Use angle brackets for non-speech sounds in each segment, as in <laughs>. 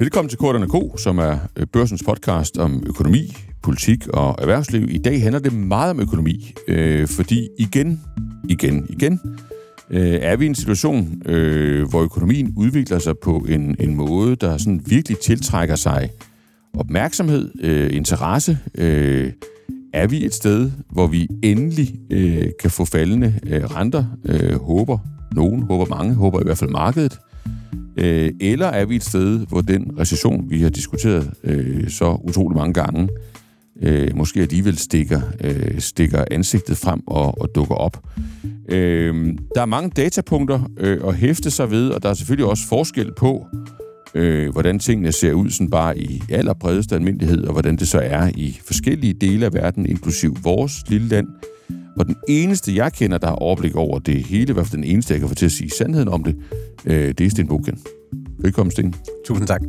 Velkommen til Korterne K, som er øh, børsens podcast om økonomi, politik og erhvervsliv. I dag handler det meget om økonomi, øh, fordi igen, igen, igen, øh, er vi i en situation, øh, hvor økonomien udvikler sig på en, en måde, der sådan virkelig tiltrækker sig opmærksomhed, øh, interesse. Øh, er vi et sted, hvor vi endelig øh, kan få faldende øh, renter, øh, håber nogen, håber mange, håber i hvert fald markedet. Øh, eller er vi et sted, hvor den recession, vi har diskuteret øh, så utrolig mange gange, øh, måske alligevel stikker, øh, stikker ansigtet frem og, og dukker op. Øh, der er mange datapunkter øh, at hæfte sig ved, og der er selvfølgelig også forskel på, øh, hvordan tingene ser ud sådan bare i allerbredeste almindelighed, og hvordan det så er i forskellige dele af verden, inklusiv vores lille land. Og den eneste, jeg kender, der har overblik over det hele, i hvert fald den eneste, jeg kan få til at sige sandheden om det, øh, det er Sten Bukken. Velkommen, Sten. Tusind tak.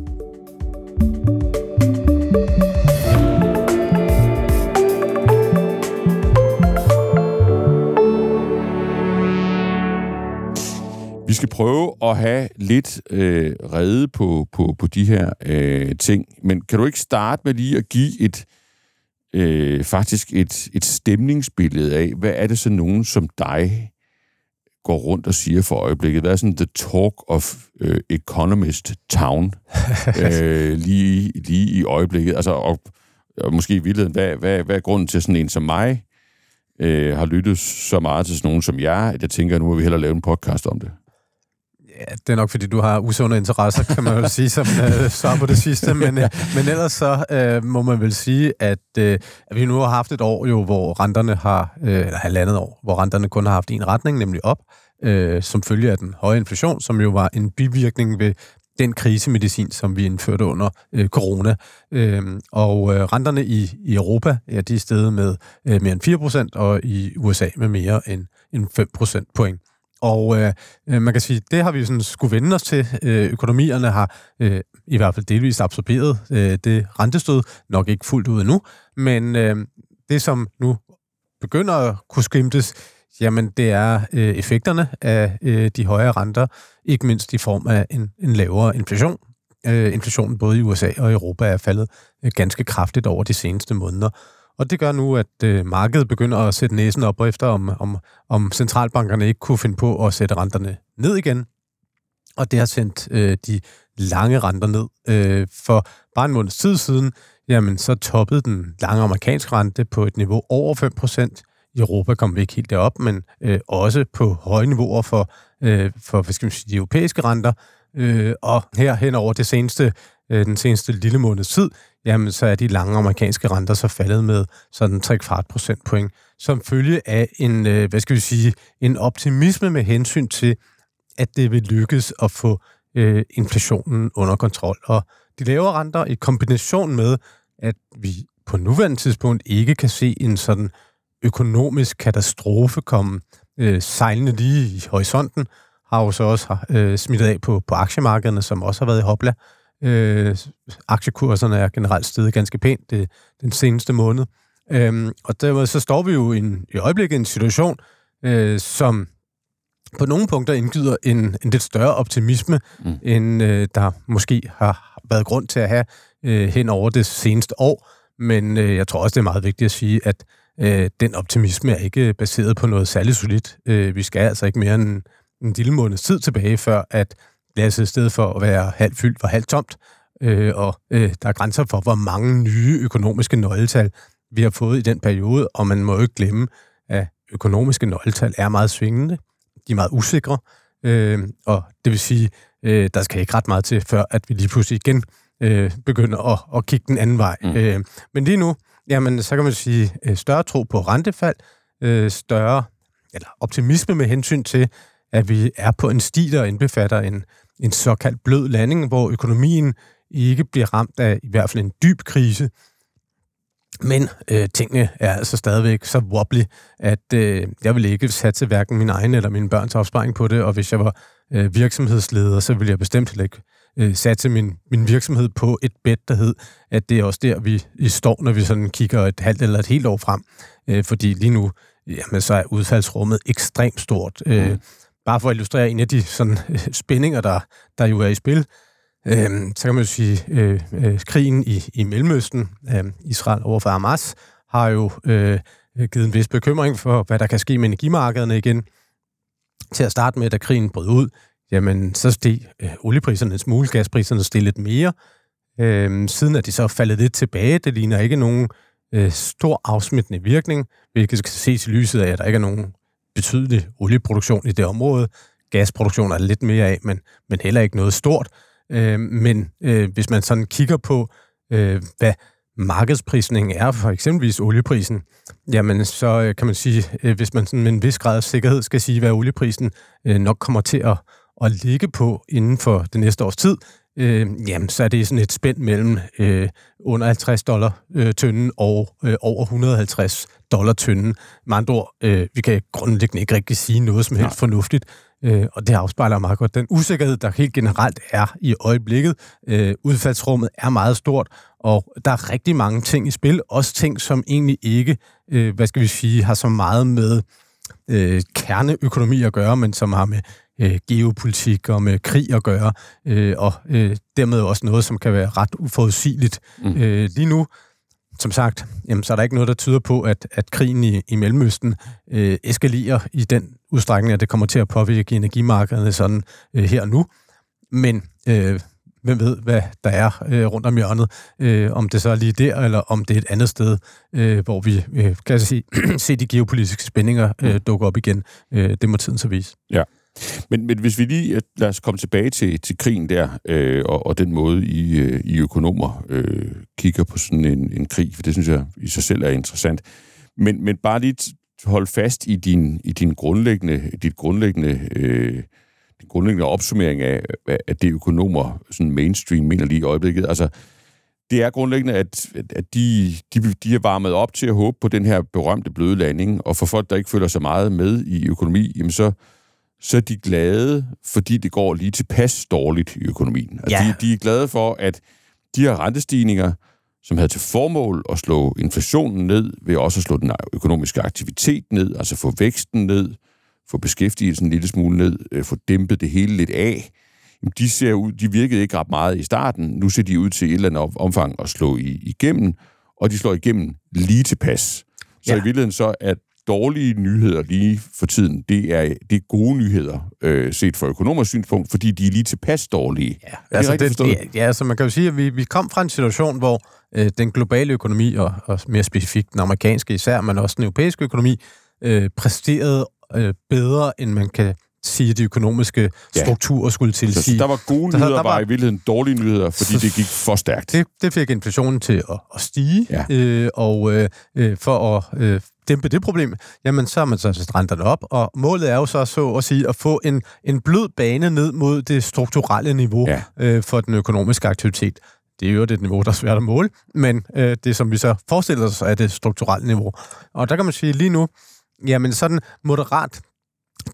Vi skal prøve at have lidt øh, redde på, på, på de her øh, ting, men kan du ikke starte med lige at give et øh, faktisk et, et stemningsbillede af, hvad er det så nogen som dig går rundt og siger for øjeblikket? Hvad er sådan the talk of øh, economist town <laughs> øh, lige, lige i øjeblikket? Altså, og, og måske i virkeligheden, hvad, hvad, hvad er grunden til sådan en som mig, øh, har lyttet så meget til sådan nogen som jeg, at jeg tænker, at nu må vi hellere lave en podcast om det? Ja, det er nok, fordi du har usunde interesser, kan man jo sige, som øh, svar på det sidste. <laughs> Men, øh, men ellers så øh, må man vel sige, at, øh, at vi nu har haft et år, jo, hvor renterne har, øh, eller halvandet år, hvor renterne kun har haft en retning, nemlig op, øh, som følge af den høje inflation, som jo var en bivirkning ved den krisemedicin, som vi indførte under øh, corona. Øhm, og øh, renterne i, i Europa, ja, de er steget med øh, mere end 4%, og i USA med mere end, end 5% point. Og øh, man kan sige, det har vi sådan skulle vende os til. Øh, økonomierne har øh, i hvert fald delvist absorberet øh, det rentestød, nok ikke fuldt ud endnu, men øh, det som nu begynder at kunne skimtes, jamen det er øh, effekterne af øh, de højere renter, ikke mindst i form af en, en lavere inflation. Øh, inflationen både i USA og Europa er faldet øh, ganske kraftigt over de seneste måneder. Og det gør nu, at øh, markedet begynder at sætte næsen op efter, om, om, om centralbankerne ikke kunne finde på at sætte renterne ned igen. Og det har sendt øh, de lange renter ned. Øh, for bare en måneds tid siden, jamen så toppede den lange amerikanske rente på et niveau over 5%. I Europa kom vi ikke helt derop, men øh, også på høje niveauer for, øh, for hvad skal man sige, de europæiske renter. Øh, og her hen over det seneste, øh, den seneste lille måneds tid, jamen så er de lange amerikanske renter så faldet med sådan 3 kvart procentpoint, som følge af en, øh, hvad skal vi sige, en optimisme med hensyn til, at det vil lykkes at få øh, inflationen under kontrol. Og de lavere renter i kombination med, at vi på nuværende tidspunkt ikke kan se en sådan økonomisk katastrofe komme øh, sejlende lige i horisonten, har jo så også øh, smittet af på, på aktiemarkederne, som også har været i hopla. Øh, aktiekurserne er generelt steget ganske pænt det, den seneste måned. Øhm, og dermed så står vi jo i, en, i øjeblikket i en situation, øh, som på nogle punkter indgyder en, en lidt større optimisme, mm. end øh, der måske har været grund til at have øh, hen over det seneste år. Men øh, jeg tror også, det er meget vigtigt at sige, at øh, den optimisme er ikke baseret på noget særligt solidt. Øh, vi skal altså ikke mere end en lille måneds tid tilbage, før at glasset i stedet for at være halvt fyldt var halvt tomt, øh, og øh, der er grænser for, hvor mange nye økonomiske nøgletal vi har fået i den periode, og man må jo ikke glemme, at økonomiske nøgletal er meget svingende, de er meget usikre, øh, og det vil sige, øh, der skal ikke ret meget til, før at vi lige pludselig igen øh, begynder at, at kigge den anden vej. Mm. Øh, men lige nu, jamen, så kan man sige, øh, større tro på rentefald, øh, større eller optimisme med hensyn til, at vi er på en sti, der indbefatter en, en såkaldt blød landing, hvor økonomien ikke bliver ramt af i hvert fald en dyb krise. Men øh, tingene er altså stadigvæk så wobbly, at øh, jeg vil ikke satse hverken min egen eller mine børns opsparing på det, og hvis jeg var øh, virksomhedsleder, så ville jeg bestemt heller ikke øh, satse min, min virksomhed på et bed, der hed, at det er også der, vi, vi står, når vi sådan kigger et halvt eller et helt år frem. Øh, fordi lige nu, jamen, så er udfaldsrummet ekstremt stort. Øh, mm. Bare for at illustrere en af de sådan, øh, spændinger, der, der jo er i spil, øh, så kan man jo sige, øh, øh, krigen i, i Mellemøsten, øh, Israel overfor Hamas, har jo øh, givet en vis bekymring for, hvad der kan ske med energimarkederne igen. Til at starte med, da krigen brød ud, jamen så steg øh, oliepriserne en smule, gaspriserne steg lidt mere. Øh, siden er de så faldet lidt tilbage. Det ligner ikke nogen øh, stor afsmittende virkning, hvilket skal ses i lyset af, at der ikke er nogen betydelig olieproduktion i det område. Gasproduktion er lidt mere af, men, men heller ikke noget stort. Øh, men øh, hvis man sådan kigger på, øh, hvad markedsprisningen er for eksempelvis olieprisen, jamen så øh, kan man sige, øh, hvis man sådan med en vis grad af sikkerhed skal sige, hvad olieprisen øh, nok kommer til at, at ligge på inden for det næste års tid, øh, jamen så er det sådan et spænd mellem øh, under 50 dollar øh, tønden og øh, over 150 dollar tønden. Med andre ord, øh, vi kan grundlæggende ikke rigtig sige noget som helst Nej. fornuftigt, øh, og det afspejler meget godt den usikkerhed, der helt generelt er i øjeblikket. Øh, udfaldsrummet er meget stort, og der er rigtig mange ting i spil, også ting, som egentlig ikke, øh, hvad skal vi sige, har så meget med øh, kerneøkonomi at gøre, men som har med øh, geopolitik og med krig at gøre, øh, og øh, dermed også noget, som kan være ret uforudsigeligt. Mm. Øh, lige nu, som sagt, jamen, så er der ikke noget, der tyder på, at, at krigen i, i Mellemøsten øh, eskalerer i den udstrækning, at det kommer til at påvirke energimarkederne sådan øh, her og nu. Men øh, hvem ved, hvad der er øh, rundt om hjørnet. Øh, om det så er lige der, eller om det er et andet sted, øh, hvor vi øh, kan se, <clears throat> se de geopolitiske spændinger øh, mm. dukke op igen. Øh, det må tiden så vise. Ja. Men, men hvis vi lige, øh, lad os komme tilbage til, til krigen der, øh, og, og den måde, I, øh, I økonomer øh, kigger på sådan en, en krig, for det synes jeg i sig selv er interessant. Men, men bare lige hold fast i din, i din grundlæggende, dit grundlæggende, øh, din grundlæggende opsummering af, af det økonomer sådan mainstream mener lige i øjeblikket. Altså, det er grundlæggende, at, at de, de, de er varmet op til at håbe på den her berømte bløde landing, og for folk, der ikke føler så meget med i økonomi, jamen så, så er de glade, fordi det går lige tilpas dårligt i økonomien. Altså, ja. de, de er glade for, at de her rentestigninger, som havde til formål at slå inflationen ned, ved også at slå den økonomiske aktivitet ned, altså få væksten ned, få beskæftigelsen en lille smule ned, øh, få dæmpet det hele lidt af. De ser ud, de virkede ikke ret meget i starten. Nu ser de ud til et eller andet omfang at slå igennem, og de slår igennem lige tilpas. Så ja. i virkeligheden så, at dårlige nyheder lige for tiden, det er, det er gode nyheder, øh, set fra økonomers synspunkt, fordi de er lige tilpas dårlige. Ja, altså, det, ja, ja, altså man kan jo sige, at vi, vi kom fra en situation, hvor øh, den globale økonomi, og, og mere specifikt den amerikanske især, men også den europæiske økonomi, øh, præsterede øh, bedre, end man kan sige, de økonomiske strukturer ja. skulle tilsige. Så der var gode nyheder, der, der var i virkeligheden dårlige nyheder, fordi det gik for stærkt. Det, det fik inflationen til at, at stige, ja. øh, og øh, øh for at øh, dæmpe det problem, jamen så har man så sat renterne op, og målet er jo så, så at sige, at få en, en blød bane ned mod det strukturelle niveau ja. øh, for den økonomiske aktivitet. Det er jo det niveau, der er svært at måle, men øh, det, som vi så forestiller os, er det strukturelle niveau. Og der kan man sige lige nu, jamen sådan moderat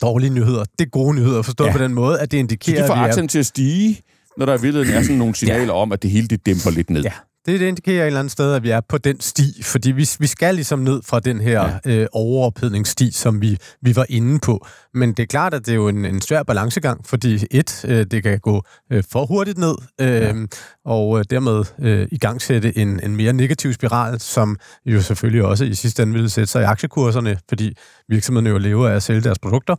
dårlige nyheder, det er gode nyheder, forstået ja. på den måde, at det indikerer... Så det får aktien er... til at stige, når der i virkeligheden er sådan nogle signaler ja. om, at det hele det dæmper lidt ned. Ja, det, indikerer et eller andet sted, at vi er på den sti, fordi vi, vi skal ligesom ned fra den her ja. øh, overophedningssti, som vi, vi var inde på. Men det er klart, at det er jo en, en svær balancegang, fordi et, øh, det kan gå øh, for hurtigt ned, øh, ja. og øh, dermed øh, i gang sætte en, en mere negativ spiral, som jo selvfølgelig også i sidste ende vil sætte sig i aktiekurserne, fordi virksomhederne jo lever af at sælge deres produkter.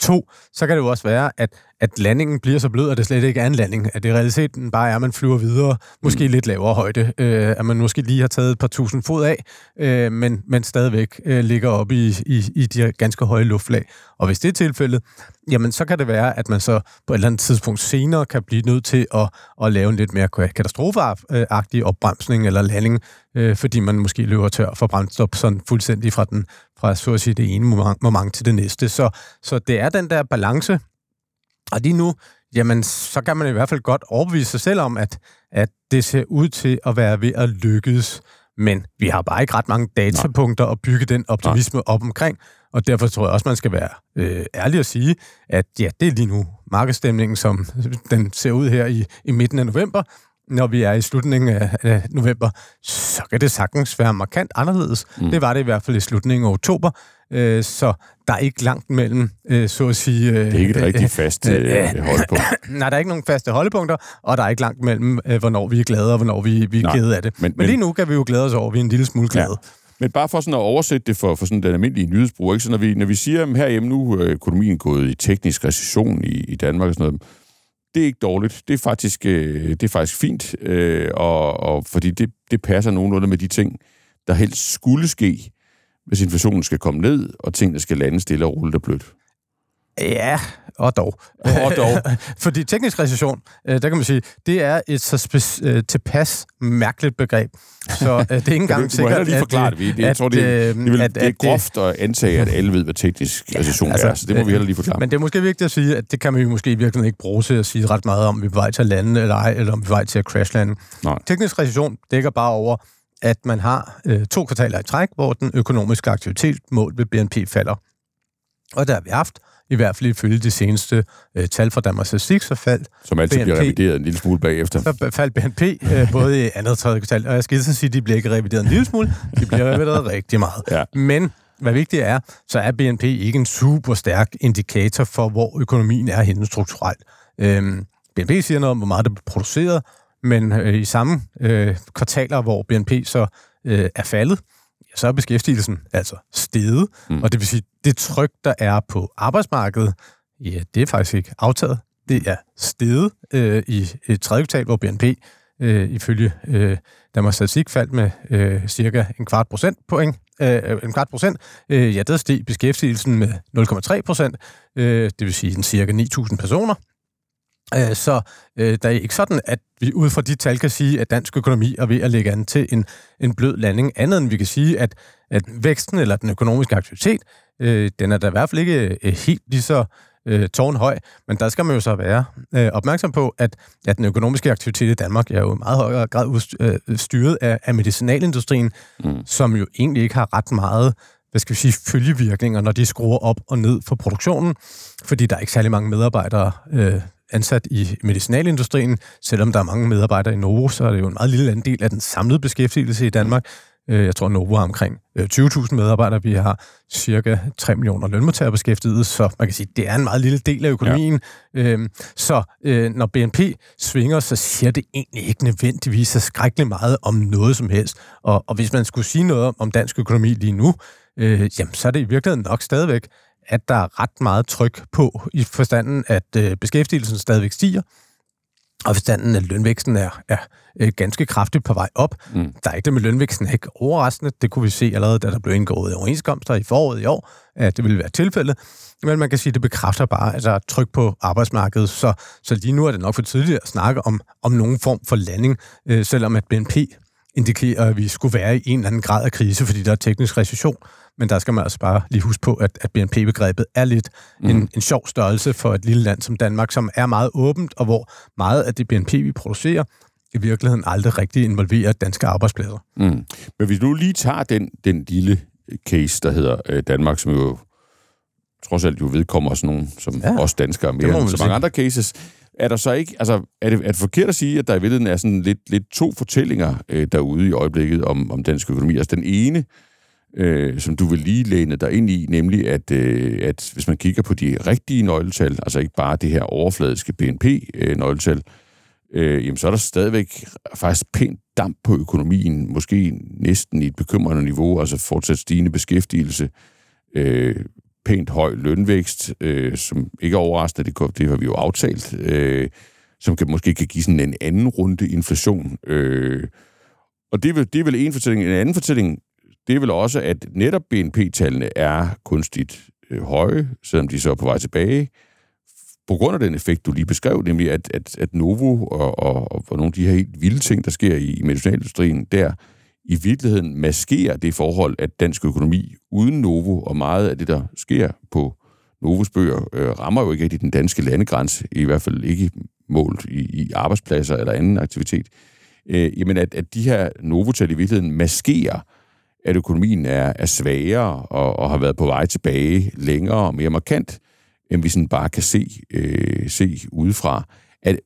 To, så kan det jo også være, at, at landingen bliver så blød, at det slet ikke er en landing. At det i realiteten bare er, at man flyver videre, måske mm. lidt lavere højde. Øh, at man måske lige har taget et par tusind fod af, øh, men, men stadigvæk øh, ligger oppe i, i, i de her ganske høje luftlag. Og hvis det er tilfældet, jamen så kan det være, at man så på et eller andet tidspunkt senere kan blive nødt til at, at lave en lidt mere katastrofeagtig opbremsning eller landing, øh, fordi man måske løber tør for brændstof sådan fuldstændig fra, den, fra så at sige, det ene moment til det næste. Så, så det er den der balance, og lige nu, jamen, så kan man i hvert fald godt overbevise sig selv om, at, at det ser ud til at være ved at lykkes. Men vi har bare ikke ret mange datapunkter Nej. at bygge den optimisme Nej. op omkring. Og derfor tror jeg også, man skal være øh, ærlig at sige, at ja, det er lige nu markedsstemningen, som den ser ud her i, i midten af november. Når vi er i slutningen af, november, så kan det sagtens være markant anderledes. Mm. Det var det i hvert fald i slutningen af oktober, øh, så der er ikke langt mellem, øh, så at sige... Øh, det er ikke et rigtig fast øh, holdepunkt. <clears throat> Nej, der er ikke nogen faste holdepunkter, og der er ikke langt mellem, øh, hvornår vi er glade og hvornår vi, vi er Nej, kede af det. Men, men, men lige nu kan vi jo glæde os over, at vi er en lille smule glade. Ja. Men bare for sådan at oversætte det for, for sådan den almindelige nyhedsbrug, ikke? Så når vi, når vi siger, at herhjemme nu er økonomien gået i teknisk recession i, i Danmark og sådan noget, det er ikke dårligt. Det er faktisk, øh, det er faktisk fint, øh, og, og fordi det, det passer nogenlunde med de ting, der helst skulle ske, hvis inflationen skal komme ned, og tingene skal lande stille og roligt og blødt. Ja, og dog. Og dog. <laughs> Fordi teknisk recession, øh, der kan man sige, det er et så spe- øh, tilpas mærkeligt begreb. Så øh, det er ikke <laughs> engang sikkert, at... Du lige forklare det. det. Jeg tror, det, er, det, vil, at, det er groft at antage, at alle ved, hvad teknisk recession altså, er. Så det må vi heller lige forklare. Men det er måske vigtigt at sige, at det kan man jo måske i virkeligheden ikke bruge til at sige ret meget om, vi er på vej til at lande eller ej, eller om vi er på vej til at crashlande. Nej. Teknisk recession dækker bare over, at man har øh, to kvartaler i træk, hvor den økonomiske aktivitet målt ved BNP falder. Og der har vi haft i hvert fald ifølge de seneste øh, tal fra Danmarks Statistik, så faldt Som altid BNP, bliver revideret en lille smule bagefter. Så faldt BNP øh, <laughs> både i andet og tredje kvartal, og jeg skal så sige, at de bliver ikke revideret en lille smule, de bliver revideret <laughs> rigtig meget. Ja. Men hvad vigtigt er, så er BNP ikke en super stærk indikator for, hvor økonomien er henne strukturelt. Øhm, BNP siger noget om, hvor meget der bliver produceret, men øh, i samme øh, kvartaler, hvor BNP så øh, er faldet, så er beskæftigelsen altså steget, mm. og det vil sige, det tryk, der er på arbejdsmarkedet, ja, det er faktisk ikke aftaget. Det er steget øh, i et tredje kvartal, hvor BNP øh, ifølge øh, Danmarks Statistik faldt med øh, cirka en kvart procent point. Øh, en kvart procent. Øh, ja, der steg beskæftigelsen med 0,3 procent, øh, det vil sige en cirka 9.000 personer. Øh, så øh, der er ikke sådan, at vi ud fra de tal kan sige, at dansk økonomi er ved at lægge an til en, en blød landing. Andet end vi kan sige, at, at væksten eller den økonomiske aktivitet, øh, den er da i hvert fald ikke øh, helt lige så øh, tårnhøj, men der skal man jo så være øh, opmærksom på, at, at den økonomiske aktivitet i Danmark er jo i meget højere grad udstyret af, af medicinalindustrien, mm. som jo egentlig ikke har ret meget hvad skal vi sige, følgevirkninger, når de skruer op og ned for produktionen, fordi der er ikke særlig mange medarbejdere øh, ansat i medicinalindustrien. Selvom der er mange medarbejdere i Novo, så er det jo en meget lille andel af den samlede beskæftigelse i Danmark. Øh, jeg tror, Novo har omkring 20.000 øh, medarbejdere. Vi har cirka 3 millioner lønmodtagere beskæftiget, så man kan sige, det er en meget lille del af økonomien. Ja. Øhm, så øh, når BNP svinger, så siger det egentlig ikke nødvendigvis så skrækkeligt meget om noget som helst. Og, og hvis man skulle sige noget om dansk økonomi lige nu, øh, jamen, så er det i virkeligheden nok stadigvæk at der er ret meget tryk på i forstanden, at øh, beskæftigelsen stadigvæk stiger, og forstanden, at lønvæksten er, er øh, ganske kraftigt på vej op. Mm. Der er ikke det med lønvæksten, ikke overraskende. Det kunne vi se allerede, da der blev indgået overenskomster i foråret i år, at det ville være tilfældet. Men man kan sige, at det bekræfter bare, at der er tryk på arbejdsmarkedet. Så, så lige nu er det nok for tidligt at snakke om, om nogen form for landing, øh, selvom at BNP indikerer, at vi skulle være i en eller anden grad af krise, fordi der er teknisk recession. Men der skal man altså bare lige huske på, at, at BNP-begrebet er lidt mm. en, en sjov størrelse for et lille land som Danmark, som er meget åbent, og hvor meget af det BNP, vi producerer, i virkeligheden aldrig rigtig involverer danske arbejdspladser. Mm. Men hvis du nu lige tager den, den lille case, der hedder øh, Danmark, som jo trods alt jo vedkommer sådan nogle, som ja, os danskere mere end så mange andre cases, er der så ikke, altså, er det, er det forkert at sige, at der i virkeligheden er sådan lidt, lidt to fortællinger øh, derude i øjeblikket om, om dansk økonomi? Altså den ene, øh, som du vil lige læne dig ind i, nemlig at, øh, at hvis man kigger på de rigtige nøgletal, altså ikke bare det her overfladiske BNP-nøgletal, øh, øh, jamen så er der stadigvæk faktisk pænt damp på økonomien, måske næsten i et bekymrende niveau, altså fortsat stigende beskæftigelse, øh, pænt høj lønvækst, øh, som ikke er overraskende, det, det har vi jo aftalt, øh, som kan, måske kan give sådan en anden runde inflation. Øh, og det er, vel, det er vel en fortælling. En anden fortælling, det er vel også, at netop BNP-tallene er kunstigt øh, høje, selvom de så er på vej tilbage, på grund af den effekt, du lige beskrev, nemlig at, at, at Novo og, og, og nogle af de her helt vilde ting, der sker i, i medicinalindustrien, der i virkeligheden maskerer det forhold, at dansk økonomi uden Novo, og meget af det, der sker på Novos bøger, øh, rammer jo ikke rigtig den danske landegrænse, i hvert fald ikke målt i, i arbejdspladser eller anden aktivitet. Øh, jamen, at, at de her Novotal i virkeligheden maskerer, at økonomien er, er svagere og, og har været på vej tilbage længere og mere markant, end vi sådan bare kan se, øh, se udefra. At,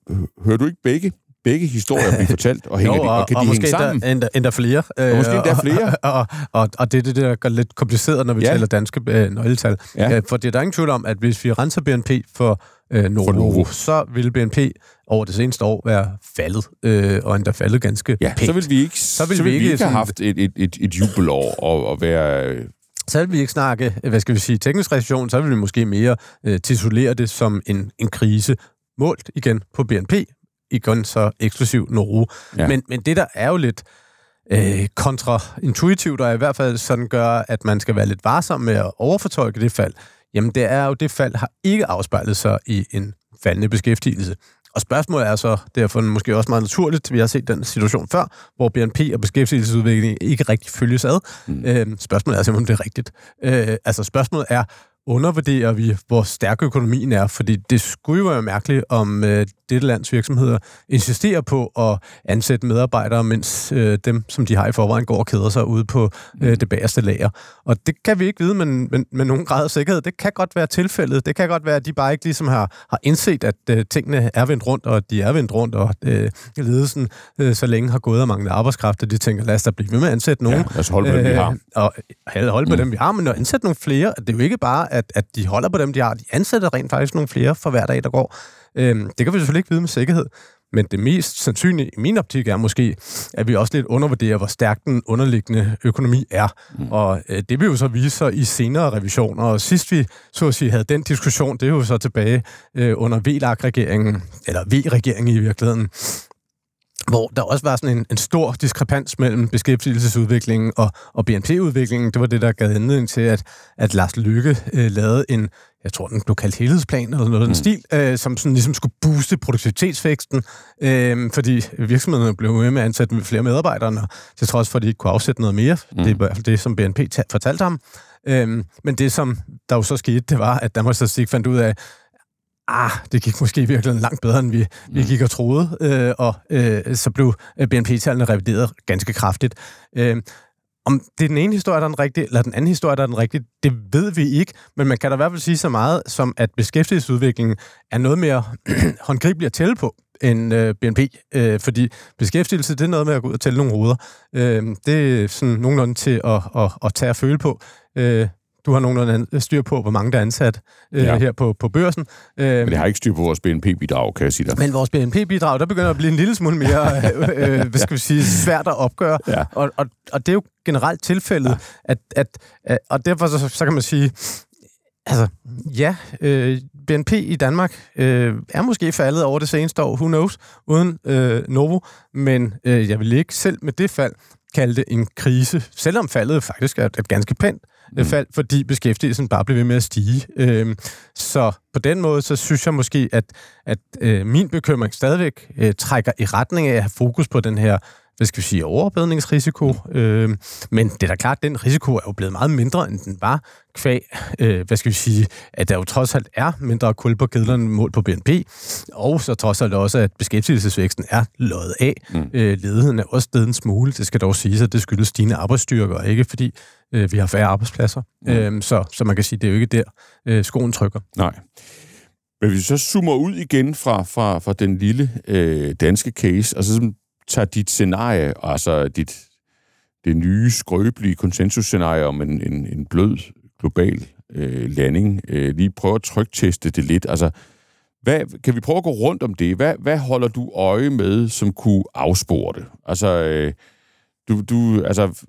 hører du ikke begge begge historier blive <laughs> fortalt, og, hænger Jo, de, og kan og de måske hænge sammen? endda, endda, endda flere. Og måske endda flere. <laughs> Og, og, og, og det er det, der gør lidt kompliceret, når vi Ja. taler danske øh, nøgletal. Ja. Ja. For det er der ingen tvivl om, at hvis vi renser BNP for øh, Novo, Novo. Novo, så vil BNP over det seneste år være faldet, øh, og endda faldet ganske Ja, pænt. så vil vi ikke, så vil vi ikke, have sådan- haft et, et, et, et jubelår og, og være... øh, så vil vi ikke snakke, hvad skal vi sige, teknisk recession, så vil vi måske mere øh, titulere det som en, en krise, målt igen på BNP, igen så eksklusiv Novo. Ja. Ja. Men, men det der er jo lidt øh, kontraintuitivt, og i hvert fald sådan gør, at man skal være lidt varsom med at overfortolke det fald, jamen det er jo, det fald har ikke afspejlet sig i en faldende beskæftigelse. Og spørgsmålet er så derfor måske også meget naturligt, vi har set den situation før, hvor BNP og beskæftigelsesudvikling ikke rigtig følges ad. Mm. Øh, spørgsmålet er simpelthen, om det er rigtigt. Øh, altså spørgsmålet er, undervurderer vi, hvor stærk økonomien er? Fordi det skulle jo være mærkeligt, om øh, dette lands virksomheder insisterer på at ansætte medarbejdere, mens øh, dem, som de har i forvejen, går og keder sig ude på øh, det bagerste lager. Og det kan vi ikke vide men, men, med nogen grad af sikkerhed. Det kan godt være tilfældet. Det kan godt være, at de bare ikke ligesom har, har indset, at øh, tingene er vendt rundt, og de er vendt rundt, og øh, ledelsen øh, så længe har gået og manglet arbejdskraft, og de tænker, lad os da blive ved med at ansætte nogen. Ja, lad os holde på dem, vi har. Øh, og holde holde på dem, vi har, men at ansætte nogle flere, det er jo ikke bare, at, at de holder på dem, de har. De ansætter rent faktisk nogle flere for hver dag, der går. Øhm, det kan vi selvfølgelig ikke vide med sikkerhed. Men det mest sandsynlige i min optik er måske, at vi også lidt undervurderer, hvor stærk den underliggende økonomi er. Mm. Og øh, det vil jo så vise sig i senere revisioner. Og sidst vi så at sige havde den diskussion, det er jo så tilbage øh, under VLAG-regeringen, eller V-regeringen i virkeligheden, hvor der også var sådan en, en stor diskrepans mellem beskæftigelsesudviklingen og, og BNP-udviklingen. Det var det, der gav anledning til, at, at Lars Lykke øh, lavede en, jeg tror, den blev kaldt helhedsplan eller noget af den stil, øh, som sådan ligesom skulle booste produktivitetsvæksten, øh, fordi virksomhederne blev ved med at ansætte flere medarbejdere, og til trods for, at de ikke kunne afsætte noget mere. Mm. Det er i hvert fald det, som BNP ta- fortalte ham. Øh, men det, som der jo så skete, det var, at Danmarks Statistik fandt ud af, ah, det gik måske virkelig langt bedre, end vi, vi gik og troede, øh, og øh, så blev øh, BNP-tallene revideret ganske kraftigt. Øh, om det er den ene historie, der er den rigtige, eller den anden historie, der er den rigtige, det ved vi ikke, men man kan da i hvert fald sige så meget, som at beskæftigelsesudviklingen er noget mere <clears throat> håndgribelig at tælle på end øh, BNP, øh, fordi beskæftigelse, det er noget med at gå ud og tælle nogle hoveder. Øh, det er sådan nogenlunde til at, at, at tage og føle på. Øh, du har nogenlunde styr på, hvor mange der er ansat øh, Ja. her på, på børsen. Øh, Men det har ikke styr på vores BNP-bidrag, kan jeg sige dig. men vores BNP-bidrag, der begynder at blive en lille smule mere, <laughs> øh, øh, hvad skal vi sige, svært at opgøre. Ja. Og, og, og det er jo generelt tilfældet, ja. at, at, at, og derfor så, så kan man sige, altså, ja, øh, BNP i Danmark øh, er måske faldet over det seneste år, who knows, uden øh, Novo, men øh, jeg vil ikke selv med det fald kalde det en krise, selvom faldet faktisk er et ganske pænt mm. fald, fordi beskæftigelsen bare bliver ved med at stige. Øh, så på den måde, så synes jeg måske, at, at øh, min bekymring stadigvæk øh, trækker i retning af at have fokus på den her hvad skal vi sige, overophedningsrisiko. Øh, men det er da klart, at den risiko er jo blevet meget mindre, end den var kvæg, øh, hvad skal vi sige, at der jo trods alt er mindre kul på kedlerne mål på BNP, og så trods alt også, at beskæftigelsesvæksten er løjet af. Mm. Øh, ledigheden er også stedet en smule, det skal dog sige, at det skyldes stigende arbejdsstyrker, og ikke fordi øh, vi har færre arbejdspladser. Mm. Øh, så, så man kan sige, det er jo ikke der, øh, skoen trykker. Nej. Men hvis vi så zoomer ud igen fra, fra, fra den lille øh, danske case, og så sådan tager dit scenarie, altså dit, det nye, skrøbelige konsensusscenarie om en, en, en blød global øh, landing, øh, lige prøve at trykteste det lidt. Altså, hvad, kan vi prøve at gå rundt om det? Hvad, hvad holder du øje med, som kunne afspore det? Altså, øh, du, du, altså,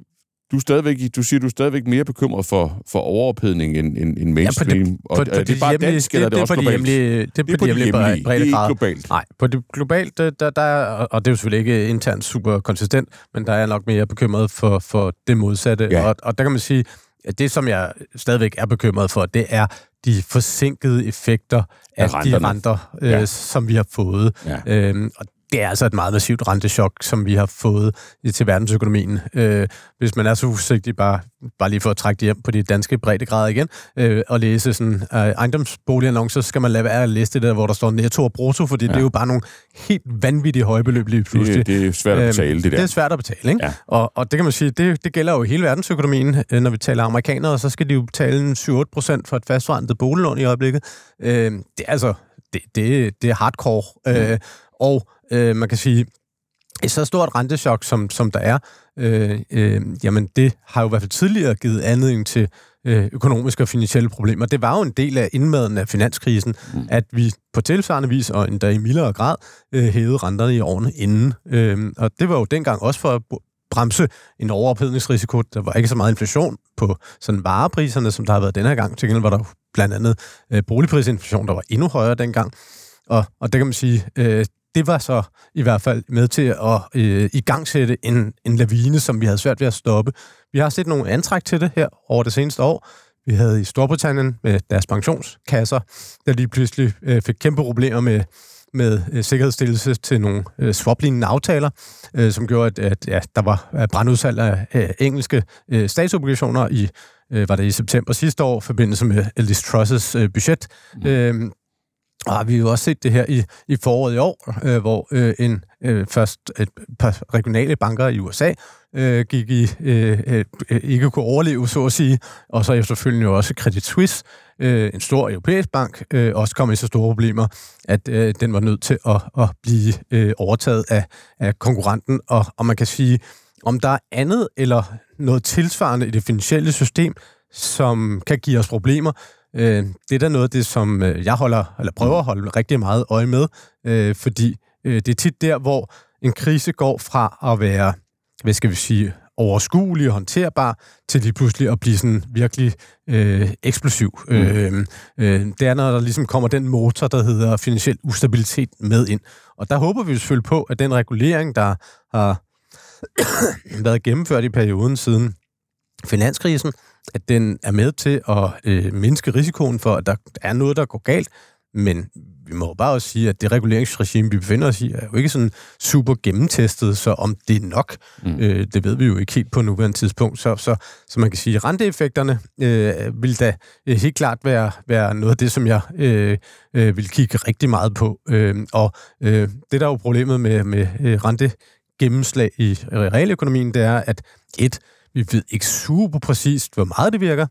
du, er stadigvæk, du siger, du er stadigvæk mere bekymret for, for overophedning end, end, end mainstream. på, og, er det bare hjemlige- dansk, eller er det, det, også på de globalt? hjemlige, det, er det er på de hjemlige, hjemlige. Det er globalt. Nej, på det globalt, der, der, der er, og det er jo selvfølgelig ikke internt super konsistent, men der er jeg nok mere bekymret for, for det modsatte. Ja. Og, og der kan man sige, at det, som jeg stadigvæk er bekymret for, det er de forsinkede effekter af, Af de renter, øh, Ja. som vi har fået. Ja. Øhm, og det er altså et meget massivt rentechok, som vi har fået til verdensøkonomien. Øh, hvis man er så usigtig, bare, bare lige for at trække det hjem på de danske breddegrader igen, øh, og læse sådan øh, ejendomsboligannoncer, så skal man lade være at læse det der, hvor der står netto og brutto, fordi ja. det er jo bare nogle helt vanvittige højbeløb lige pludselig. Det, det er svært at betale, det der. Det er svært at betale, ikke? Ja. Og, og det kan man sige, det, det gælder jo hele verdensøkonomien. Øh, Når vi taler amerikanere, så skal de jo betale en 7-8 procent for et fastforrentet boliglån i øjeblikket. Øh, det er altså, det, det, det er hardcore. Øh, og øh, man kan sige, et så stort rentechok, som, som der er, øh, øh, jamen det har jo i hvert fald tidligere givet anledning til øh, økonomiske og finansielle problemer. Det var jo en del af indmaden af finanskrisen, mm. at vi på tilsvarende vis, og endda i mildere grad, øh, hævede renterne i årene inden. Øh, og det var jo dengang også for at bremse en overophedningsrisiko. Der var ikke så meget inflation på sådan varepriserne, som der har været denne her gang. Til gengæld var der blandt andet øh, boligprisinflation, der var endnu højere dengang. Og, og det kan man sige, øh, det var så i hvert fald med til at øh, igangsætte en, en lavine, som vi havde svært ved at stoppe. Vi har set nogle antræk til det her over det seneste år. Vi havde i Storbritannien med deres pensionskasser, der lige pludselig øh, fik kæmpe problemer med, med øh, sikkerhedsstillelse til nogle øh, swap-lignende aftaler, øh, som gjorde, at, at ja, der var brandudsalg af øh, engelske øh, statsobligationer i øh, var det i september sidste år, i forbindelse med Liz Truss' øh, budget. Øh, og vi har jo også set det her i, i foråret i år, øh, hvor øh, en øh, først et par regionale banker i USA øh, gik i øh, øh, ikke kunne overleve, så at sige, og så efterfølgende jo også Credit Suisse, øh, en stor europæisk bank, øh, også kom i så store problemer, at øh, den var nødt til at, at blive øh, overtaget af, af konkurrenten. Og, og man kan sige, om der er andet eller noget tilsvarende i det finansielle system, som kan give os problemer, Øh, det er da noget af det, som øh, jeg holder, eller prøver at holde rigtig meget øje med, øh, fordi øh, det er tit der, hvor en krise går fra at være, hvad skal vi sige, overskuelig og håndterbar, til lige pludselig at blive sådan virkelig øh, eksplosiv. Mm. Øh, øh, det er, når der ligesom kommer den motor, der hedder finansiel ustabilitet med ind. Og der håber vi selvfølgelig på, at den regulering, der har <coughs> været gennemført i perioden siden finanskrisen, at den er med til at øh, mindske risikoen for, at der er noget, der går galt, men vi må bare også sige, at det reguleringsregime, vi befinder os i, er jo ikke sådan super gennemtestet, så om det er nok, mm. øh, det ved vi jo ikke helt på nuværende tidspunkt. Så, så, så man kan sige, at renteeffekterne øh, vil da øh, helt klart være, være noget af det, som jeg øh, øh, vil kigge rigtig meget på. Øh, og øh, det, der er jo problemet med, med øh, rentegennemslag i realøkonomien, det er, at et, vi ved ikke super præcist, hvor meget det virker,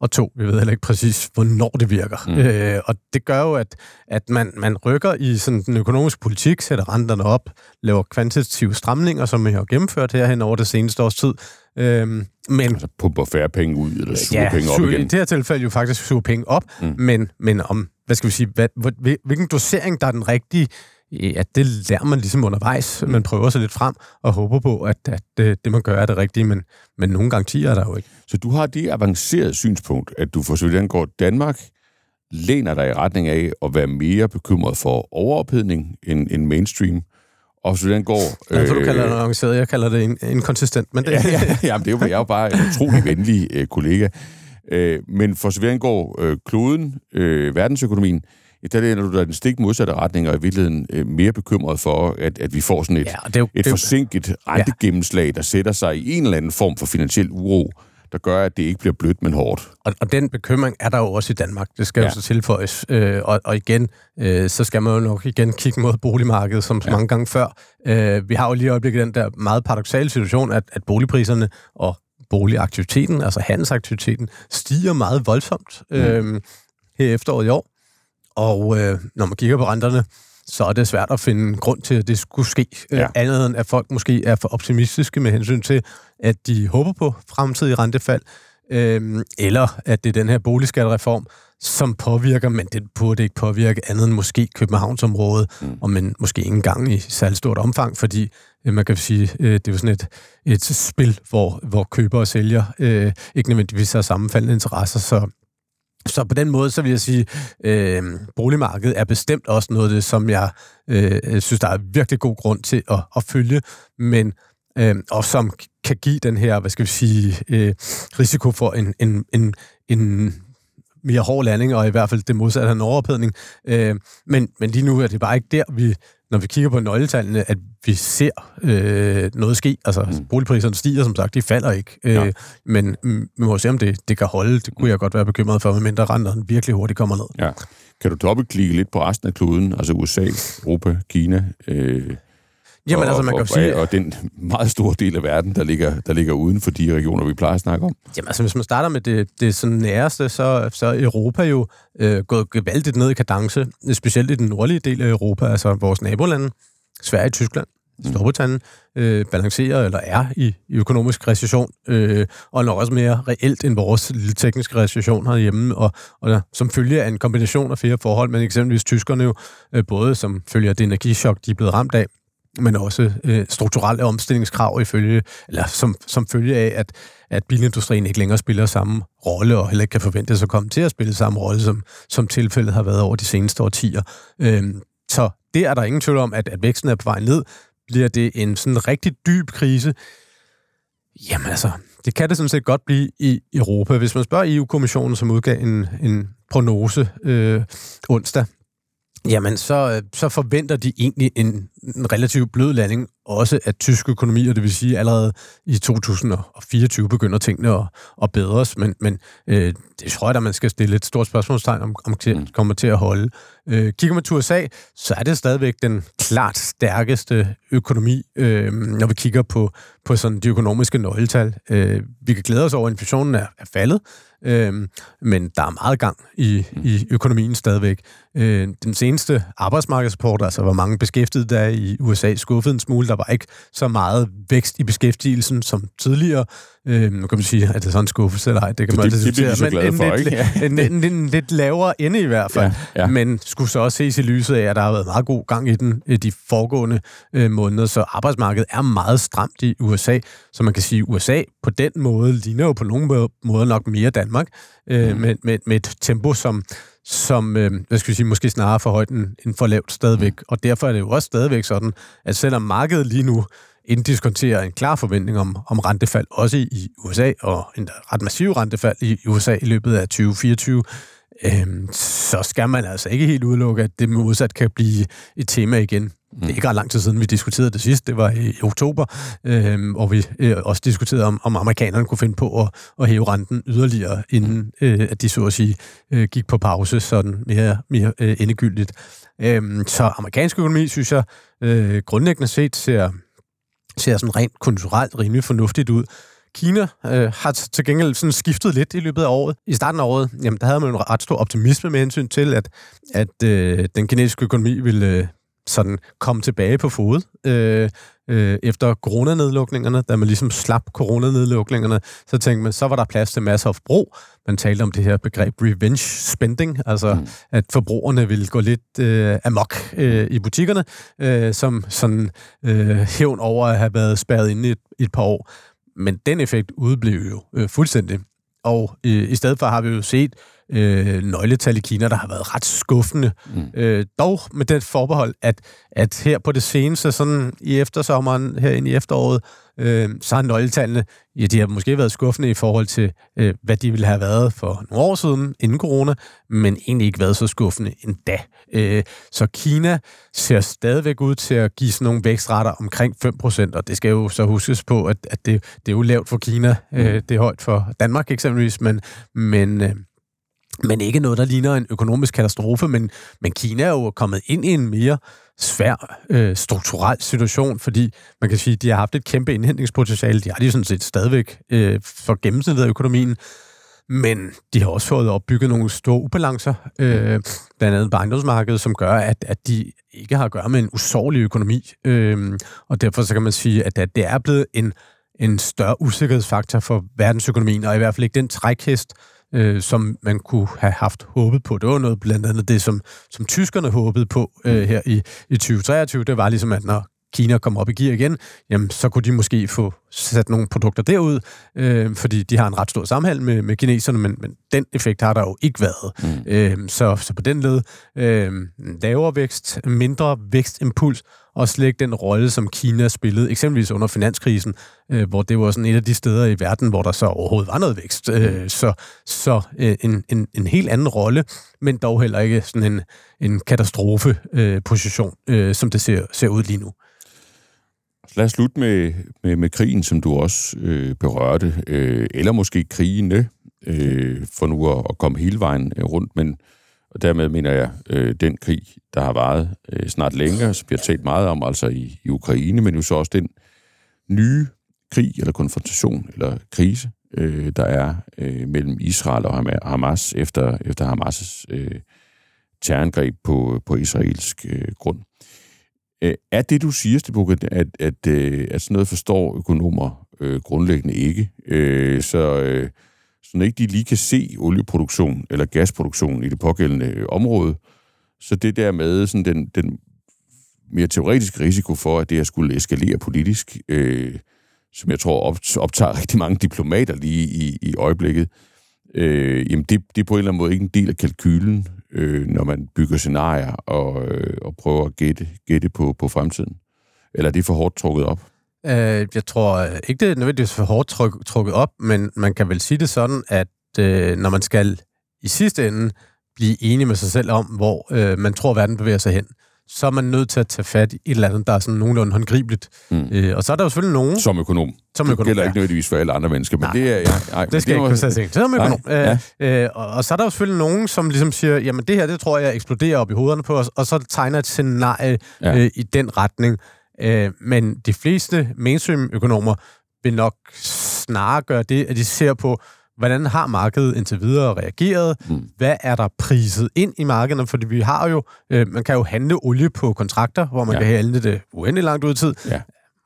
og to, vi ved heller ikke præcis, hvornår det virker. Mm. Øh, og det gør jo, at, at man, man rykker i sådan den økonomiske politik, sætter renterne op, laver kvantitative stramninger, som vi har gennemført herhen over det seneste års tid. Øhm, men, altså pumper færre penge ud, eller suger ja, penge op igen? i det her tilfælde jo faktisk suger penge op, mm. men, men om, hvad skal vi sige, hvad, hvilken dosering, der er den rigtige, ja, det lærer man ligesom undervejs. Man prøver sig lidt frem og håber på, at, at det, det, man gør, er det rigtige, men, men nogle garantier er der jo ikke. Så du har det avancerede synspunkt, at du for så vidt går Danmark læner dig i retning af at være mere bekymret for overophedning end, end mainstream, og så den går... Øh, du kalder det avanceret, jeg kalder det inkonsistent, men det... ja, ja, ja, det er jo, jeg er jo bare en utrolig <laughs> venlig øh, kollega. Øh, men for så vidt går øh, kloden, øh, verdensøkonomien, der læner du dig den stik modsatte retning, og er i virkeligheden øh, mere bekymret for, at, at vi får sådan et, ja, det jo, et det forsinket rentegennemslag, der sætter sig i en eller anden form for finansiel uro, der gør, at det ikke bliver blødt, men hårdt. Og, og den bekymring er der jo også i Danmark. Det skal ja. jo så tilføjes. Øh, og, og igen, øh, så skal man jo nok igen kigge mod boligmarkedet, som så ja. mange gange før. Øh, vi har jo lige i øjeblikket den der meget paradoxale situation, at, at boligpriserne og boligaktiviteten, altså handelsaktiviteten, stiger meget voldsomt mm. øh, her efteråret i år. Og øh, når man kigger på renterne, så er det svært at finde grund til, at det skulle ske. Øh, ja. Andet end, at folk måske er for optimistiske med hensyn til, at de håber på fremtidige rentefald, øh, eller at det er den her boligskattereform, som påvirker, men det burde ikke påvirke andet end måske Københavnsområdet, mm. og men måske ikke engang i særligt stort omfang, fordi øh, man kan sige, øh, det er jo sådan et, et spil, hvor, hvor køber og sælger øh, ikke nødvendigvis har sammenfaldende interesser, så så på den måde, så vil jeg sige, øh, boligmarkedet er bestemt også noget af det, som jeg øh, synes, der er virkelig god grund til at, at følge, men øh, og som kan give den her, hvad skal vi sige, øh, risiko for en, en, en, en mere hård landing, og i hvert fald det modsatte af en overophedning. Øh, men, men lige nu er det bare ikke der, vi, når vi kigger på nøgletallene, at vi ser øh, noget ske. Altså, mm. boligpriserne stiger, som sagt, de falder ikke. Øh, ja. Men mm, vi må se, om det, det kan holde. Det kunne jeg godt være bekymret for, medmindre renterne virkelig hurtigt kommer ned. Ja. Kan du dobbeltklikke lidt på resten af kloden, altså USA, Europa, Kina, øh, Jamen og, altså, man kan og, sige... Og den meget store del af verden, der ligger, der ligger uden for de regioner, vi plejer at snakke om. Jamen altså, hvis man starter med det, det sådan næreste, så, så er Europa jo øh, gået gevaldigt ned i kadence, specielt i den nordlige del af Europa, altså vores nabolande. Sverige Tyskland, mm. Storbritannien, øh, balancerer eller er i, i økonomisk recession, øh, og nok også mere reelt end vores lille tekniske recession herhjemme, og, og som følge af en kombination af flere forhold, men eksempelvis tyskerne jo, øh, både som følge af det energichok, de er blevet ramt af, men også øh, strukturelle omstillingskrav ifølge, eller som, som følge af, at, at bilindustrien ikke længere spiller samme rolle, og heller ikke kan forventes at komme til at spille samme rolle, som, som tilfældet har været over de seneste årtier. Øh, så det er der ingen tvivl om, at, at væksten er på vej ned. Bliver det en sådan rigtig dyb krise? Jamen altså, det kan det sådan set godt blive i Europa. Hvis man spørger EU-kommissionen, som udgav en, en prognose øh, onsdag, jamen så, øh, så forventer de egentlig en, en relativt blød landing også af tysk økonomi, og det vil sige, at allerede i 2024 begynder tingene at, at bedres, men, men øh, det tror jeg, at man skal stille et stort spørgsmålstegn om, om det mm. kommer til at holde. Øh, kigger man til USA, så er det stadigvæk den klart stærkeste økonomi, øh, når vi kigger på, på sådan de økonomiske nøgletal. Øh, vi kan glæde os over, at inflationen er, er faldet, øh, men der er meget gang i, i økonomien stadigvæk. Øh, den seneste arbejdsmarkedsrapport, altså hvor mange beskæftigede der er i USA, skuffede en smule. Der var ikke så meget vækst i beskæftigelsen som tidligere. Øh, nu kan man sige, at det er sådan en skuffelse eller ej. Det kan man altid diskutere. Men en, for, lidt, <laughs> en, en, en, en lidt lavere ende i hvert fald. Ja, ja. Men skulle så også ses i lyset af, at der har været meget god gang i den de foregående øh, måneder. Så arbejdsmarkedet er meget stramt i USA. Så man kan sige, at USA på den måde ligner jo på nogle måder nok mere Danmark. Øh, mm. med, med, med et tempo, som som, øh, hvad skal vi sige, måske snarere for højt end for lavt stadigvæk. Mm. Og derfor er det jo også stadigvæk sådan, at selvom markedet lige nu inddiskonterer en klar forventning om, om rentefald, også i USA, og en ret massiv rentefald i USA i løbet af 2024, øhm, så skal man altså ikke helt udelukke, at det modsat kan blive et tema igen. Mm. Det er ikke ret lang tid siden, vi diskuterede det sidst. Det var i, i oktober, øh, hvor vi øh, også diskuterede, om, om amerikanerne kunne finde på at, at hæve renten yderligere, inden øh, at de så at sige øh, gik på pause sådan mere, mere øh, endegyldigt. Øh, så amerikansk økonomi, synes jeg, øh, grundlæggende set ser, ser sådan rent kulturelt rimelig fornuftigt ud. Kina øh, har til gengæld sådan skiftet lidt i løbet af året. I starten af året, jamen, der havde man en ret stor optimisme med hensyn til, at, at øh, den kinesiske økonomi ville øh, sådan komme tilbage på fod øh, øh, efter coronanedlukningerne, da man ligesom slap coronanedlukningerne, så tænkte man, så var der plads til masser af forbrug. Man talte om det her begreb revenge spending, altså mm. at forbrugerne ville gå lidt øh, amok øh, i butikkerne, øh, som sådan øh, hævn over at have været spærret inde i et, et par år. Men den effekt udblev jo øh, fuldstændig. Og øh, i stedet for har vi jo set øh, nøgletal i Kina, der har været ret skuffende. Mm. Øh, dog med det forbehold, at, at her på det seneste, sådan i eftersommeren, her ind i efteråret, øh, så har nøgletallene, ja, de har måske været skuffende i forhold til, øh, hvad de ville have været for nogle år siden, inden corona, men egentlig ikke været så skuffende endda. Øh, så Kina ser stadigvæk ud til at give sådan nogle vækstrater omkring 5%, og det skal jo så huskes på, at, at det, det er jo lavt for Kina, øh, mm. det er højt for Danmark eksempelvis, men, men øh, men ikke noget, der ligner en økonomisk katastrofe, men, men Kina er jo kommet ind i en mere svær øh, strukturel situation, fordi man kan sige, at de har haft et kæmpe indhentningspotentiale. De har de sådan set stadigvæk øh, for gennemsnittet af økonomien, men de har også fået opbygget nogle store ubalancer, øh, blandt andet på ejendomsmarkedet, som gør, at, at de ikke har at gøre med en usårlig økonomi. Øh, og derfor så kan man sige, at, at det er blevet en, en større usikkerhedsfaktor for verdensøkonomien, og i hvert fald ikke den trækhest, øh, som man kunne have haft håbet på. Det var noget blandt andet det, som, som tyskerne håbede på øh, mm. her i, i 2023. Det var ligesom, at når Kina kommer op i gear igen, jamen, så kunne de måske få sat nogle produkter derud, øh, fordi de har en ret stor samhandel med, med kineserne, men, men den effekt har der jo ikke været. Mm. Øh, så, så på den led, øh, lavere vækst, mindre vækstimpuls, og slet ikke den rolle, som Kina spillede, eksempelvis under finanskrisen, øh, hvor det var sådan et af de steder i verden, hvor der så overhovedet var noget vækst. Øh, mm. så så øh, en, en, en helt anden rolle, men dog heller ikke sådan en, en katastrofeposition, øh, øh, som det ser, ser ud lige nu. Lad os slutte med, med, med krigen, som du også øh, berørte, øh, eller måske krigene, øh, for nu at, at komme hele vejen øh, rundt, men og dermed mener jeg øh, den krig, der har varet øh, snart længere, som vi har talt meget om, altså i, i Ukraine, men jo så også den nye krig, eller konfrontation, eller krise, øh, der er øh, mellem Israel og Hamas efter, efter Hamas' øh, terrorangreb på, på israelsk øh, grund. Øh, er det, du siger, Stibukke, at, at, øh, at sådan noget forstår økonomer øh, grundlæggende ikke? Øh, så, øh, så når ikke de lige kan se olieproduktion eller gasproduktion i det pågældende øh, område, så det der med sådan den, den mere teoretiske risiko for, at det her skulle eskalere politisk, øh, som jeg tror optager <laughs> rigtig mange diplomater lige i, i øjeblikket, øh, jamen det, det er på en eller anden måde ikke en del af kalkylen, øh, når man bygger scenarier og, øh, og prøver at gætte, gætte på, på fremtiden. Eller er det for hårdt trukket op? Øh, jeg tror øh, ikke, det er nødvendigvis for hårdt tryk, trukket op, men man kan vel sige det sådan, at øh, når man skal i sidste ende blive enig med sig selv om, hvor øh, man tror, verden bevæger sig hen, så er man nødt til at tage fat i et eller andet, der er sådan nogenlunde håndgribeligt. Mm. Øh, og så er der jo selvfølgelig nogen... Som økonom. Som økonom, Det gælder ja. ikke nødvendigvis for alle andre mennesker, men nej, det er... Ja, nej, det skal det jeg ikke kunne sige. Som økonom. Nej, ja. øh, og, og så er der jo selvfølgelig nogen, som ligesom siger, jamen det her, det tror jeg eksploderer op i hovederne på os, og så tegner et scenarie ja. øh, i den retning. Øh, men de fleste mainstream-økonomer vil nok snarere gøre det, at de ser på, hvordan har markedet indtil videre reageret? Mm. Hvad er der priset ind i markedet? Fordi vi har jo, øh, man kan jo handle olie på kontrakter, hvor man ja. kan handle det uendelig langt ud i tid. Ja.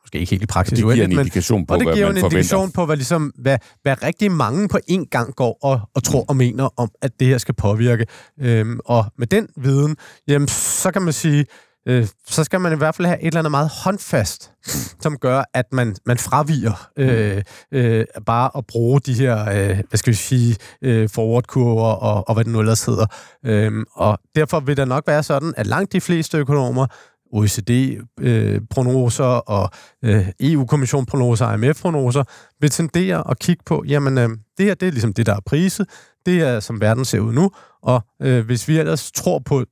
Måske ikke helt i praksis det giver en indikation på, og det hvad giver man en forventer. indikation på, hvad, ligesom, hvad, hvad rigtig mange på en gang går og, og tror og mener om, at det her skal påvirke. Øhm, og med den viden, jamen, så kan man sige, øh, så skal man i hvert fald have et eller andet meget håndfast, som gør, at man, man fraviger øh, øh, bare at bruge de her, øh, hvad skal vi sige, øh, forward-kurver og, og hvad det nu ellers hedder. Øh, og derfor vil det nok være sådan, at langt de fleste økonomer OECD-prognoser øh, og øh, EU-kommission-prognoser, IMF-prognoser, vil tendere at kigge på, jamen, øh, det her det er ligesom det, der er priset, det er, som verden ser ud nu, og øh, hvis vi ellers tror på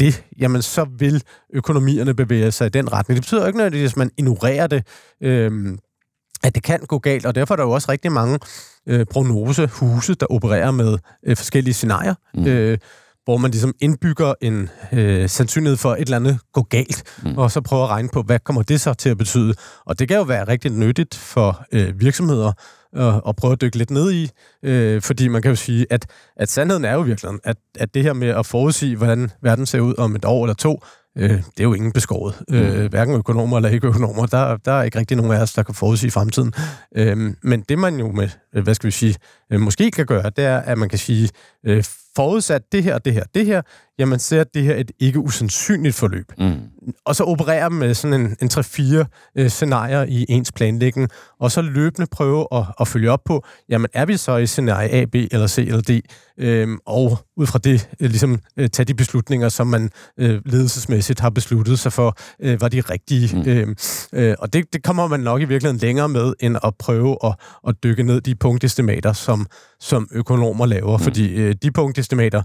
det, jamen så vil økonomierne bevæge sig i den retning. Det betyder ikke nødvendigvis, at man ignorerer det, øh, at det kan gå galt, og derfor er der jo også rigtig mange øh, prognosehuse, der opererer med øh, forskellige scenarier. Mm. Øh, hvor man ligesom indbygger en øh, sandsynlighed for et eller andet gå galt, mm. og så prøver at regne på, hvad kommer det så til at betyde. Og det kan jo være rigtig nyttigt for øh, virksomheder øh, at prøve at dykke lidt ned i, øh, fordi man kan jo sige, at, at sandheden er jo virkelig, at, at det her med at forudsige, hvordan verden ser ud om et år eller to, øh, det er jo ingen beskåret. Mm. Øh, hverken økonomer eller ikke økonomer. Der, der er ikke rigtig nogen af os, der kan forudsige fremtiden. Øh, men det man jo med, øh, hvad skal vi sige, øh, måske kan gøre, det er, at man kan sige, øh, forudsat det her, det her, det her, jamen ser det her et ikke usandsynligt forløb. Mm. Og så operere med sådan en, en 3-4 øh, scenarier i ens planlægning, og så løbende prøve at, at følge op på, jamen er vi så i scenarie A, B eller C eller D, øhm, og ud fra det øh, ligesom øh, tage de beslutninger, som man øh, ledelsesmæssigt har besluttet sig for, øh, var de rigtige. Mm. Øhm, øh, og det, det kommer man nok i virkeligheden længere med, end at prøve at, at dykke ned de punktestimater, som, som økonomer laver, mm. fordi øh, de punktestimater,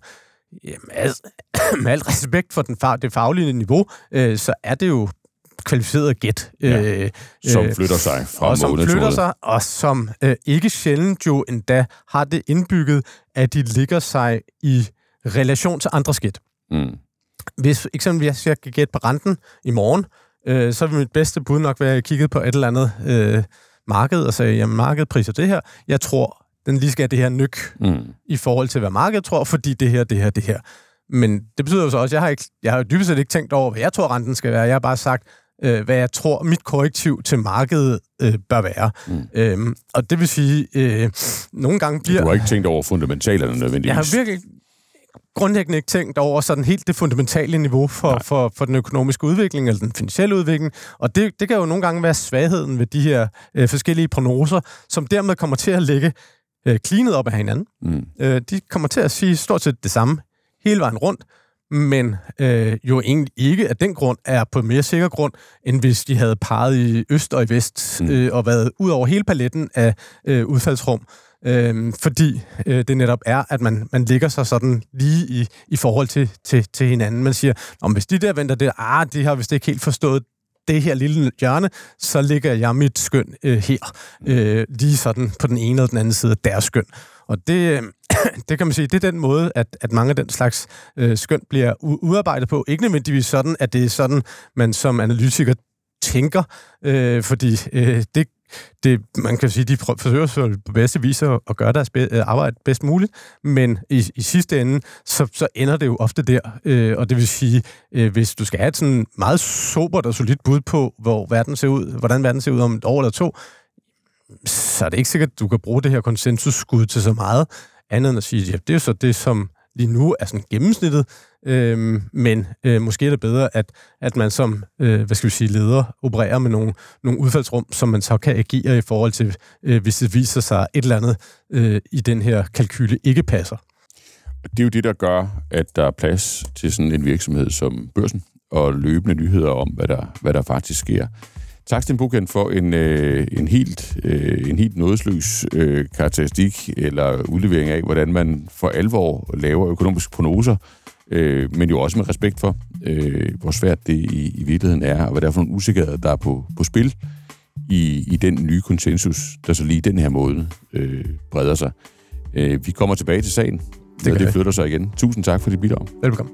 Jamen, altså, <clears throat> med al respekt for den, det faglige niveau, øh, så er det jo kvalificeret gæt. Ja, øh, som øh, flytter sig fra og som flytter sig, og som øh, ikke sjældent jo endda har det indbygget, at de ligger sig i relation til andre skidt. Mm. Hvis eksempelvis jeg skal gætte på renten i morgen, øh, så vil mit bedste bud nok være, at jeg kiggede på et eller andet øh, marked og sagde, jamen markedet priser det her. Jeg tror, den lige skal have det her nyk mm. i forhold til, hvad markedet tror, fordi det her, det her, det her. Men det betyder jo så også, at jeg har, ikke, jeg har dybest set ikke tænkt over, hvad jeg tror, renten skal være. Jeg har bare sagt, øh, hvad jeg tror, mit korrektiv til markedet øh, bør være. Mm. Øhm, og det vil sige, øh, nogle gange bliver... Du har ikke tænkt over fundamentalerne nødvendigvis? Jeg har virkelig grundlæggende ikke tænkt over sådan helt det fundamentale niveau for, for, for den økonomiske udvikling, eller den finansielle udvikling. Og det, det kan jo nogle gange være svagheden ved de her øh, forskellige prognoser, som dermed kommer til at lægge øh, cleanet op af hinanden. Mm. Øh, de kommer til at sige stort set det samme hele vejen rundt, men øh, jo egentlig ikke af den grund er på mere sikker grund, end hvis de havde parret i øst og i vest mm. øh, og været ud over hele paletten af øh, udfaldsrum. Øh, fordi øh, det netop er, at man, man ligger sig sådan lige i, i forhold til, til, til hinanden. Man siger, om hvis de der venter det, ah, de har vist ikke helt forstået det her lille hjørne, så ligger jeg mit skøn øh, her, øh, lige sådan på den ene eller den anden side af deres skøn. Og det, <clears throat> det kan man sige, det er den måde, at, at mange af den slags øh, skøn bliver udarbejdet på. Ikke nødvendigvis sådan, at det er sådan, man som analytiker tænker, øh, fordi øh, det det, man kan sige, de forsøger så på bedste vis at gøre deres be- øh, arbejde bedst muligt, men i, i sidste ende, så, så ender det jo ofte der. Øh, og det vil sige, øh, hvis du skal have et sådan meget sobert og solidt bud på, hvor verden ser ud, hvordan verden ser ud om et år eller to, så er det ikke sikkert, at du kan bruge det her konsensusskud til så meget andet end at sige, ja, det er jo så det, som lige nu er sådan gennemsnittet, øh, men øh, måske er det bedre, at, at man som øh, hvad skal vi sige, leder opererer med nogle, nogle udfaldsrum, som man så kan agere i forhold til, øh, hvis det viser sig, et eller andet øh, i den her kalkyle ikke passer. Det er jo det, der gør, at der er plads til sådan en virksomhed som børsen, og løbende nyheder om, hvad der, hvad der faktisk sker. Tak, Sten Buchen, for en, øh, en, helt, øh, en helt nådesløs øh, karakteristik eller udlevering af, hvordan man for alvor laver økonomiske prognoser, øh, men jo også med respekt for, øh, hvor svært det i, i virkeligheden er, og hvad der er for nogle usikkerheder, der er på, på spil i, i den nye konsensus, der så lige den her måde øh, breder sig. Øh, vi kommer tilbage til sagen, det, det flytter sig igen. Tusind tak for dit bidrag. Velkommen.